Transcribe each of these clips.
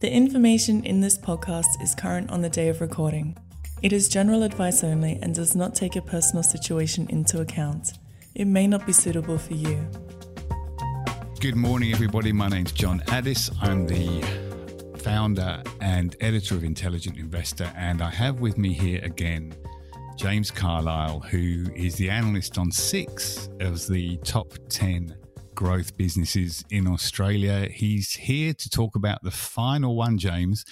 The information in this podcast is current on the day of recording. It is general advice only and does not take your personal situation into account. It may not be suitable for you. Good morning, everybody. My name's John Addis. I'm the founder and editor of Intelligent Investor, and I have with me here again James Carlisle, who is the analyst on six of the top 10 growth businesses in Australia. He's here to talk about the final one, James.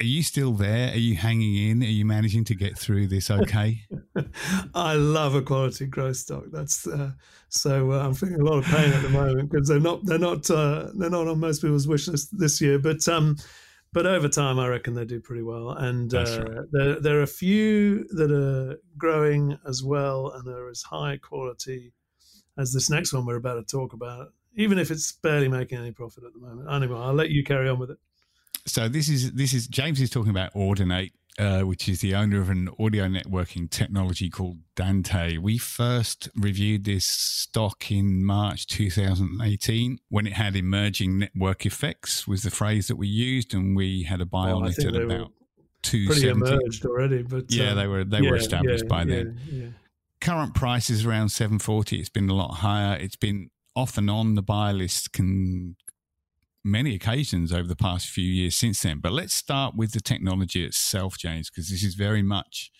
Are you still there? Are you hanging in? Are you managing to get through this okay? I love a quality growth stock. That's uh, so uh, I'm feeling a lot of pain at the moment because they're not they're not uh, they're not on most people's wish list this year. But um, but over time, I reckon they do pretty well. And uh, right. there there are a few that are growing as well and are as high quality as this next one we're about to talk about, even if it's barely making any profit at the moment. Anyway, I'll let you carry on with it. So this is this is James is talking about Audinate, uh, which is the owner of an audio networking technology called Dante. We first reviewed this stock in March 2018 when it had emerging network effects was the phrase that we used, and we had a buy well, on it at about two pretty emerged already. But yeah, um, they were they yeah, were established yeah, by yeah, then current price is around 740. It's been a lot higher. It's been off and on the buy list can many occasions over the past few years since then. But let's start with the technology itself, James, because this is very much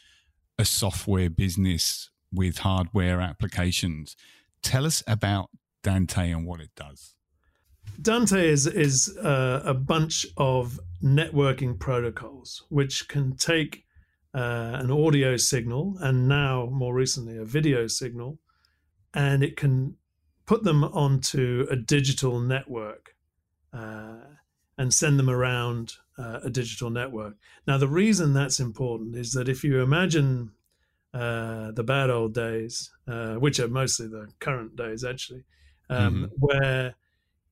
a software business with hardware applications. Tell us about Dante and what it does. Dante is is uh, a bunch of networking protocols which can take uh, an audio signal and now more recently a video signal, and it can put them onto a digital network uh, and send them around uh, a digital network. Now, the reason that's important is that if you imagine uh, the bad old days, uh, which are mostly the current days actually, um, mm-hmm. where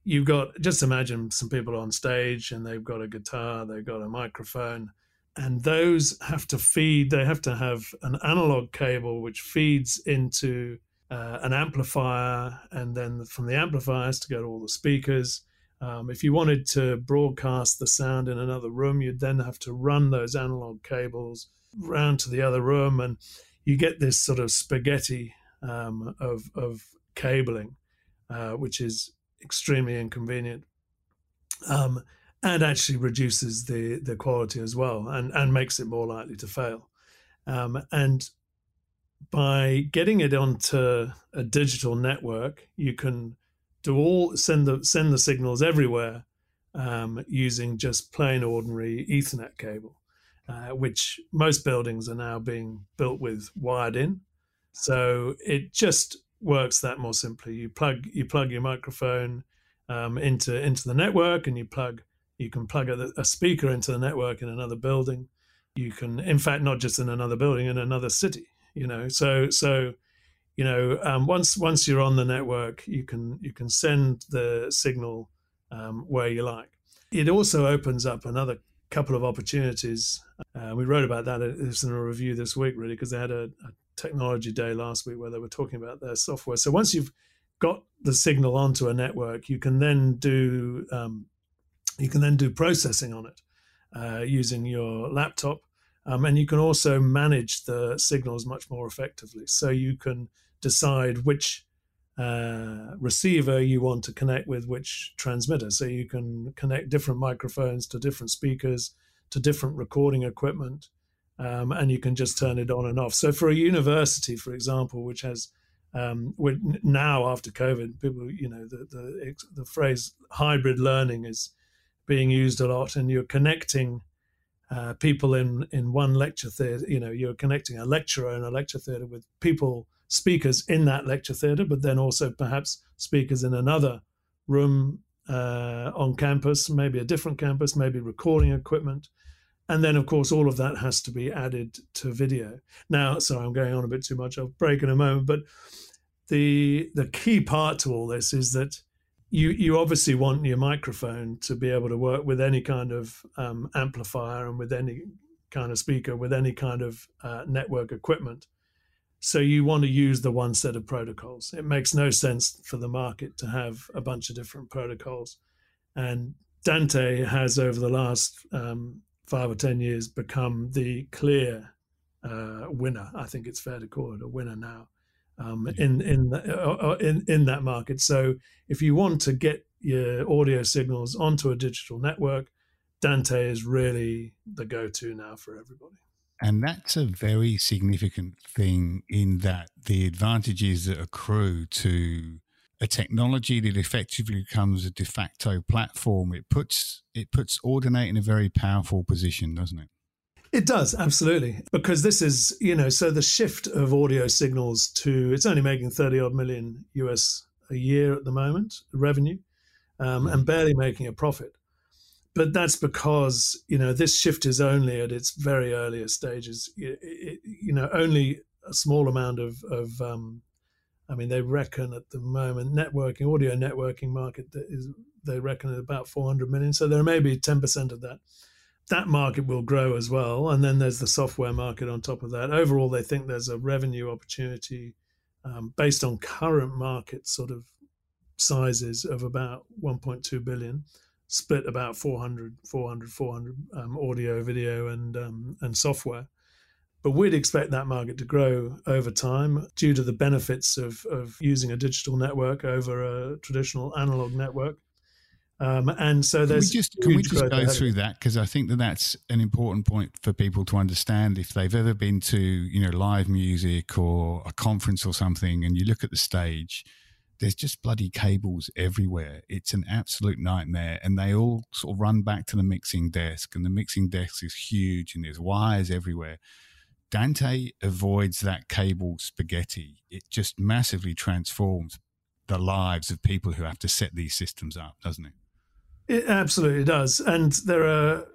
you've got just imagine some people on stage and they've got a guitar, they've got a microphone and those have to feed they have to have an analog cable which feeds into uh, an amplifier and then from the amplifiers to go to all the speakers. Um, if you wanted to broadcast the sound in another room you'd then have to run those analog cables round to the other room and you get this sort of spaghetti um, of, of cabling uh, which is extremely inconvenient. Um, and actually reduces the the quality as well and and makes it more likely to fail. Um, and by getting it onto a digital network you can do all send the send the signals everywhere um, using just plain ordinary ethernet cable uh, which most buildings are now being built with wired in. So it just works that more simply. You plug you plug your microphone um, into into the network and you plug you can plug a, a speaker into the network in another building. You can, in fact, not just in another building, in another city. You know, so so you know um, once once you're on the network, you can you can send the signal um, where you like. It also opens up another couple of opportunities. Uh, we wrote about that in a review this week, really, because they had a, a, technology day last week where they were talking about their software. So once you've got the signal onto a network, you can then do um, you can then do processing on it uh, using your laptop. Um, and you can also manage the signals much more effectively. So you can decide which uh, receiver you want to connect with which transmitter. So you can connect different microphones to different speakers to different recording equipment, um, and you can just turn it on and off. So for a university, for example, which has um, now after COVID, people, you know, the, the the phrase hybrid learning is being used a lot, and you're connecting uh, people in in one lecture theatre. You know, you're connecting a lecturer in a lecture theatre with people, speakers in that lecture theatre, but then also perhaps speakers in another room uh, on campus, maybe a different campus, maybe recording equipment. And then, of course, all of that has to be added to video. Now, sorry, I'm going on a bit too much. I'll break in a moment. But the the key part to all this is that you you obviously want your microphone to be able to work with any kind of um, amplifier and with any kind of speaker with any kind of uh, network equipment. So you want to use the one set of protocols. It makes no sense for the market to have a bunch of different protocols. And Dante has over the last um, five or ten years become the clear uh, winner. I think it's fair to call it a winner now um, in in, the, uh, uh, in in that market. So if you want to get your audio signals onto a digital network, Dante is really the go-to now for everybody. And that's a very significant thing in that the advantages that accrue to a technology that effectively becomes a de facto platform, it puts it puts Audinate in a very powerful position, doesn't it? It does, absolutely. Because this is, you know, so the shift of audio signals to it's only making 30 odd million US a year at the moment, revenue, um, and mm-hmm. barely making a profit. But that's because, you know, this shift is only at its very earliest stages. It, it, you know, only a small amount of, of um, I mean, they reckon at the moment networking, audio networking market is they reckon at about 400 million. So there may be 10% of that that market will grow as well. And then there's the software market on top of that. Overall, they think there's a revenue opportunity um, based on current market sort of sizes of about 1.2 billion, split about 400, 400, 400 um, audio, video, and um, and software. But we'd expect that market to grow over time due to the benefits of, of using a digital network over a traditional analog network. Um, and so there's can we just, can we just go through that? Because I think that that's an important point for people to understand. If they've ever been to you know live music or a conference or something and you look at the stage there's just bloody cables everywhere. It's an absolute nightmare. And they all sort of run back to the mixing desk and the mixing desk is huge and there's wires everywhere. Dante avoids that cable spaghetti. It just massively transforms the lives of people who have to set these systems up doesn't it it absolutely does. And there are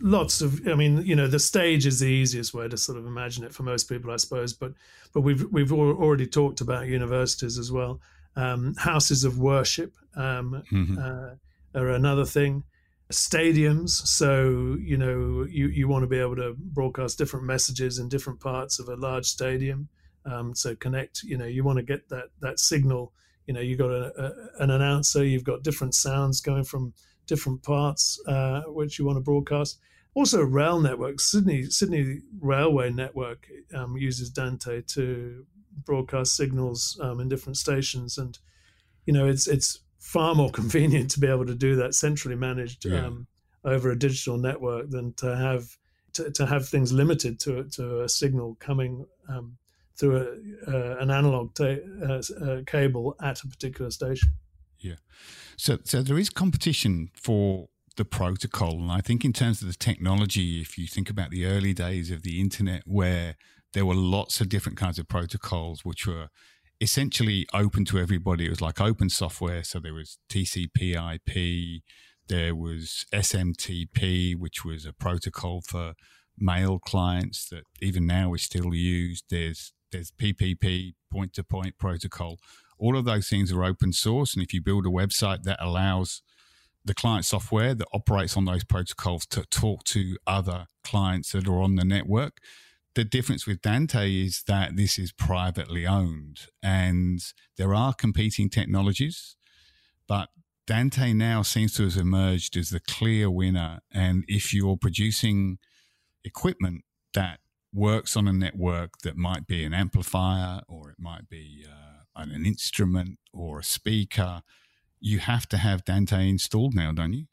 lots of i mean you know the stage is the easiest way to sort of imagine it for most people i suppose but but we've we've already talked about universities as well um, houses of worship um, mm-hmm. uh, are another thing stadiums so you know you you want to be able to broadcast different messages in different parts of a large stadium um, so connect you know you want to get that that signal you know you've got a, a, an announcer you've got different sounds going from different parts uh, which you want to broadcast also rail network sydney sydney railway network um, uses dante to broadcast signals um, in different stations and you know it's it's far more convenient to be able to do that centrally managed yeah. um, over a digital network than to have to, to have things limited to to a signal coming um, through a, uh, an analog ta- uh, uh, cable at a particular station. Yeah. So, so there is competition for the protocol. And I think, in terms of the technology, if you think about the early days of the internet, where there were lots of different kinds of protocols which were essentially open to everybody, it was like open software. So there was TCP IP, there was SMTP, which was a protocol for mail clients that even now is still used. There's there's PPP, point to point protocol. All of those things are open source. And if you build a website that allows the client software that operates on those protocols to talk to other clients that are on the network, the difference with Dante is that this is privately owned and there are competing technologies, but Dante now seems to have emerged as the clear winner. And if you're producing equipment that works on a network that might be an amplifier or it might be uh, an instrument or a speaker, you have to have Dante installed now, don't you?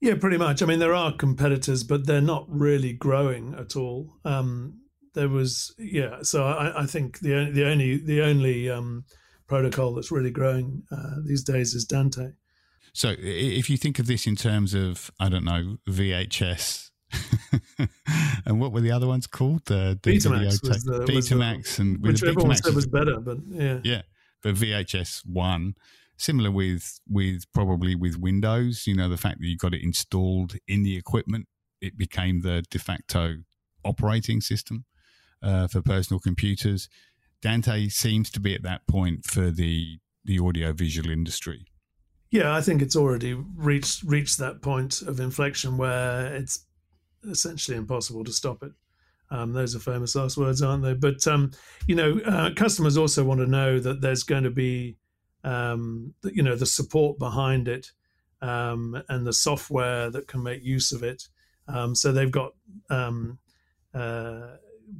Yeah, pretty much. I mean, there are competitors, but they're not really growing at all. Um, there was, yeah. So I, I, think the the only the only um, protocol that's really growing uh, these days is Dante. So if you think of this in terms of, I don't know, VHS and what were the other ones called? The, the Betamax, was the, Betamax, the, and which Betamax everyone said was better, but yeah, yeah. But VHS won, similar with with probably with Windows. You know, the fact that you got it installed in the equipment, it became the de facto operating system uh, for personal computers. Dante seems to be at that point for the the audio visual industry. Yeah, I think it's already reached reached that point of inflection where it's essentially impossible to stop it. Um, those are famous last words, aren't they? But um, you know, uh, customers also want to know that there's going to be, um, you know, the support behind it um, and the software that can make use of it. Um, so they've got um, uh,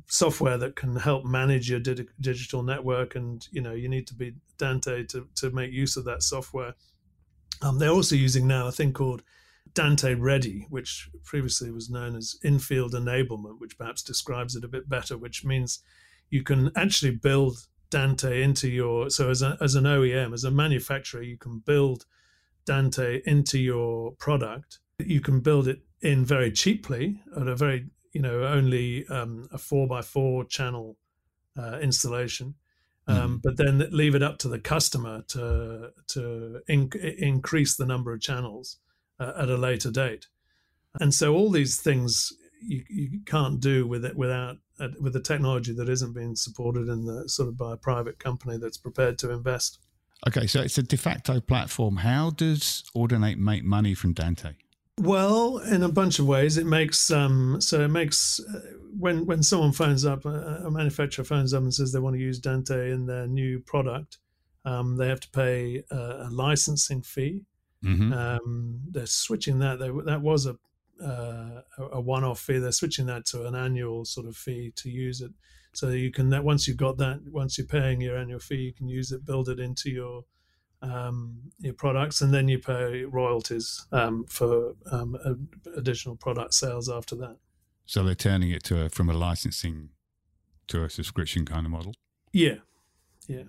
software that can help manage your di- digital network, and you know you need to be Dante to to make use of that software. They're also using now a thing called Dante Ready, which previously was known as in-field enablement, which perhaps describes it a bit better, which means you can actually build Dante into your so as a, as an OEM, as a manufacturer, you can build Dante into your product. You can build it in very cheaply at a very you know only um, a four by four channel uh, installation, um, mm-hmm. but then leave it up to the customer to to increase the number of channels uh, at a later date. And so all these things you, you can't do with it without uh, with the technology that isn't being supported in the sort of by a private company that's prepared to invest. Okay, so it's a de facto platform. How does Audinate make money from Dante? Well, in a bunch of ways, it makes um, so it makes uh, when when someone phones up, a, a, manufacturer phones up and says they want to use Dante in their new product, um, they have to pay a, a licensing fee. Mm-hmm. Um, they're switching that. They, that was a uh, a one-off fee. They're switching that to an annual sort of fee to use it. So you can that once you've got that, once you're paying your annual fee, you can use it, build it into your um, your products, and then you pay royalties um, for um, additional product sales after that. So they're turning it to a, from a licensing to a subscription kind of model. Yeah, yeah.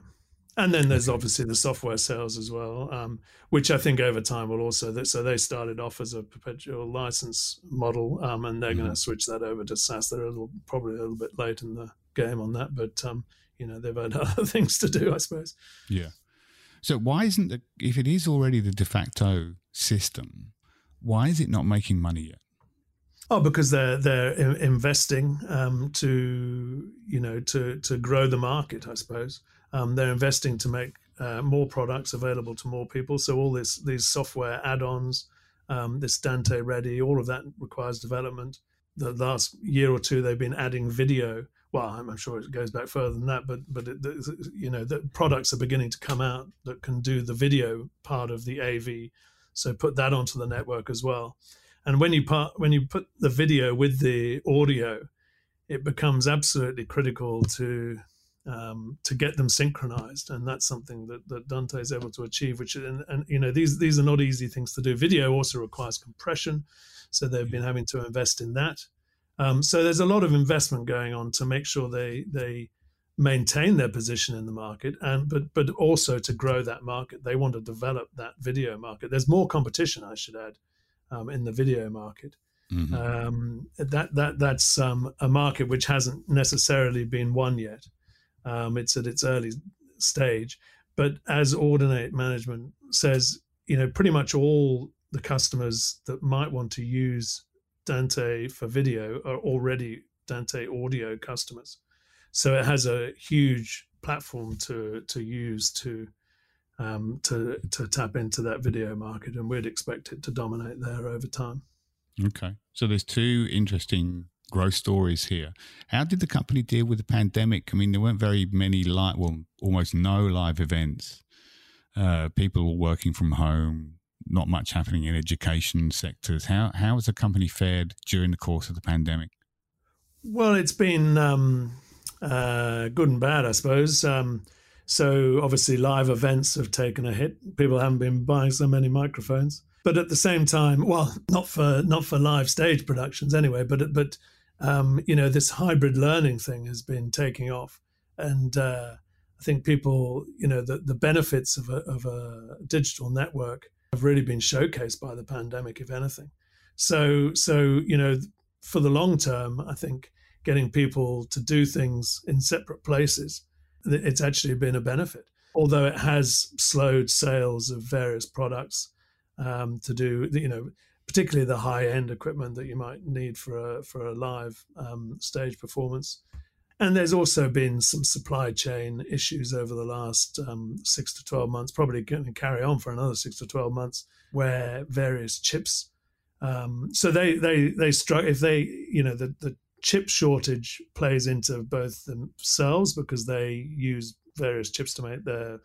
And then there's obviously the software sales as well, um, which I think over time will also. That, so they started off as a perpetual license model, um, and they're mm-hmm. going to switch that over to SaaS. They're a little, probably a little bit late in the game on that, but um, you know they've had other things to do, I suppose. Yeah. So why isn't the if it is already the de facto system, why is it not making money yet? Oh, because they're they're investing um, to you know to to grow the market, I suppose. Um, they're investing to make uh, more products available to more people. So all this these software add-ons, um, this Dante Ready, all of that requires development. The last year or two, they've been adding video. Well, I'm, sure it goes back further than that, but but it, you know the products are beginning to come out that can do the video part of the AV. So put that onto the network as well. And when you part, when you put the video with the audio, it becomes absolutely critical to um, to get them synchronized, and that's something that, that Dante is able to achieve. Which and, and you know these these are not easy things to do. Video also requires compression, so they've been having to invest in that. Um, so there's a lot of investment going on to make sure they they maintain their position in the market and but but also to grow that market they want to develop that video market there's more competition i should add um, in the video market mm-hmm. um, that that that's um, a market which hasn't necessarily been won yet um, it's at its early stage. But as Audinate Management says, you know, pretty much all the customers that might want to use Dante for video are already Dante audio customers. So it has a huge platform to to use to um, to to tap into that video market, and we'd expect it to dominate there over time. Okay, so there's two interesting growth stories here. How did the company deal with the pandemic? I mean, there weren't very many live, well, almost no live events. Uh, people were working from home, not much happening in education sectors. How how has the company fared during the course of the pandemic? Well, it's been um, uh, good and bad, I suppose. Um, so obviously, live events have taken a hit. People haven't been buying so many microphones, but at the same time, well, not for not for live stage productions anyway. But but um, you know, this hybrid learning thing has been taking off. And uh, I think people, you know, the, the benefits of a, of a digital network have really been showcased by the pandemic, if anything. So, so you know, for the long term, I think getting people to do things in separate places, it's actually been a benefit. Although it has slowed sales of various products um, to do, you know, particularly the high end equipment that you might need for a for a live um, stage performance. And there's also been some supply chain issues over the last um, six to twelve months, probably going to carry on for another six to twelve months, where various chips. Um, so they they they struggle if they you know the the chip shortage plays into both themselves because they use various chips to make their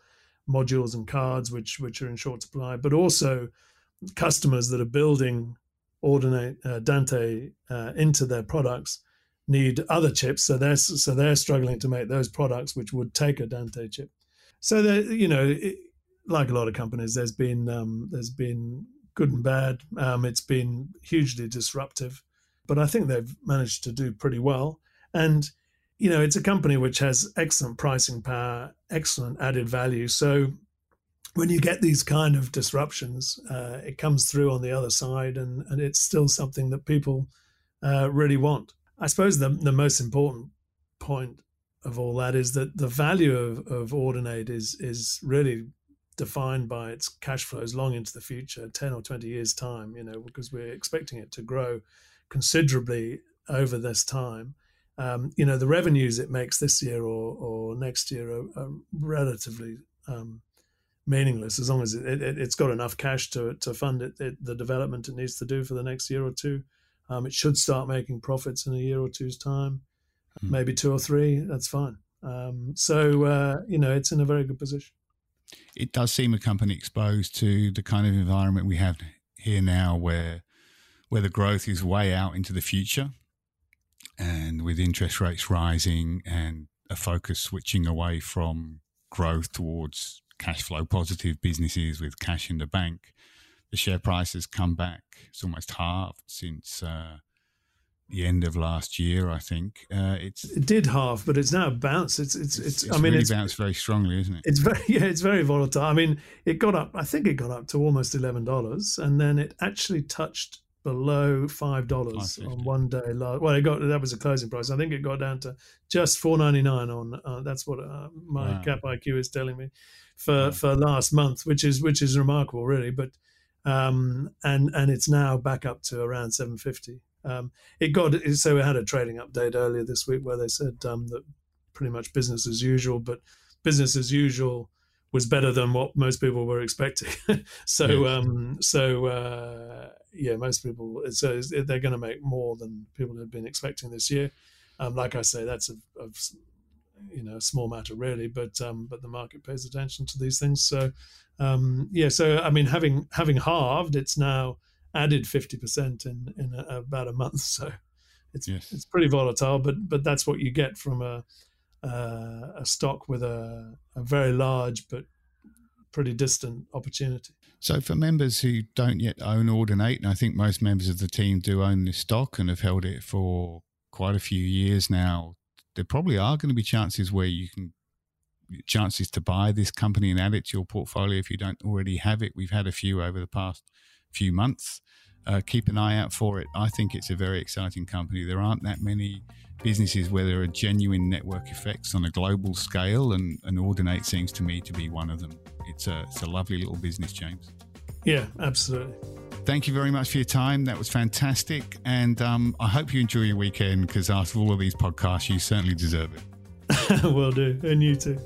modules and cards, which which are in short supply, but also customers that are building Audinate uh, Dante uh, into their products need other chips, so they're so they're struggling to make those products which would take a Dante chip. So that you know, it, like a lot of companies, there's been um, there's been good and bad. Um, it's been hugely disruptive, but I think they've managed to do pretty well. And you know, it's a company which has excellent pricing power, excellent added value. So when you get these kind of disruptions, uh, it comes through on the other side, and, and it's still something that people uh, really want. I suppose the, the most important point of all that is that the value of, of Audinate is is really defined by its cash flows long into the future, 10 or 20 years' time, you know, because we're expecting it to grow considerably over this time. Um, you know, the revenues it makes this year or, or next year are, are relatively um, meaningless as long as it, it, has got enough cash to, to fund it, it, the development it needs to do for the next year or two. Um, it should start making profits in a year or two's time, mm. maybe two or three. That's fine. Um, so uh, you know, it's in a very good position. It does seem a company exposed to the kind of environment we have here now, where where the growth is way out into the future, and with interest rates rising and a focus switching away from growth towards cash flow positive businesses with cash in the bank the share price has come back. It's almost halved since uh, the end of last year. I think uh, it's it did halve, but it's now bounced. It's it's it's. it's I mean, really it's bounced very strongly, isn't it? It's very yeah, it's very volatile. I mean, it got up. I think it got up to almost eleven dollars, and then it actually touched below five dollars on one day. Last, Well, it got that was a closing price. I think it got down to just four ninety nine on. Uh, that's what uh, my wow. Cap IQ is telling me for wow. for last month, which is which is remarkable, really. But um, and and it's now back up to around 750. Um, it got so we had a trading update earlier this week where they said um, that pretty much business as usual, but business as usual was better than what most people were expecting. so yeah. um, so uh, yeah, most people so they're going to make more than people had been expecting this year. Um, like I say, that's a, a you know a small matter really, but um, but the market pays attention to these things. So um, yeah, so I mean, having having halved, it's now added fifty percent in in a, about a month. So it's yes. it's pretty volatile, but but that's what you get from a uh, a stock with a, a very large but pretty distant opportunity. So, for members who don't yet own Audinate, and I think most members of the team do own this stock and have held it for quite a few years now, there probably are going to be chances where you can chances to buy this company and add it to your portfolio if you don't already have it. We've had a few over the past few months. Uh, keep an eye out for it. I think it's a very exciting company. There aren't that many businesses where there are genuine network effects on a global scale, and, and Audinate seems to me to be one of them. It's a, it's a lovely little business, James. Yeah, absolutely. Thank you very much for your time. That was fantastic. And um, I hope you enjoy your weekend because after all of these podcasts, you certainly deserve it. Will do. And you too.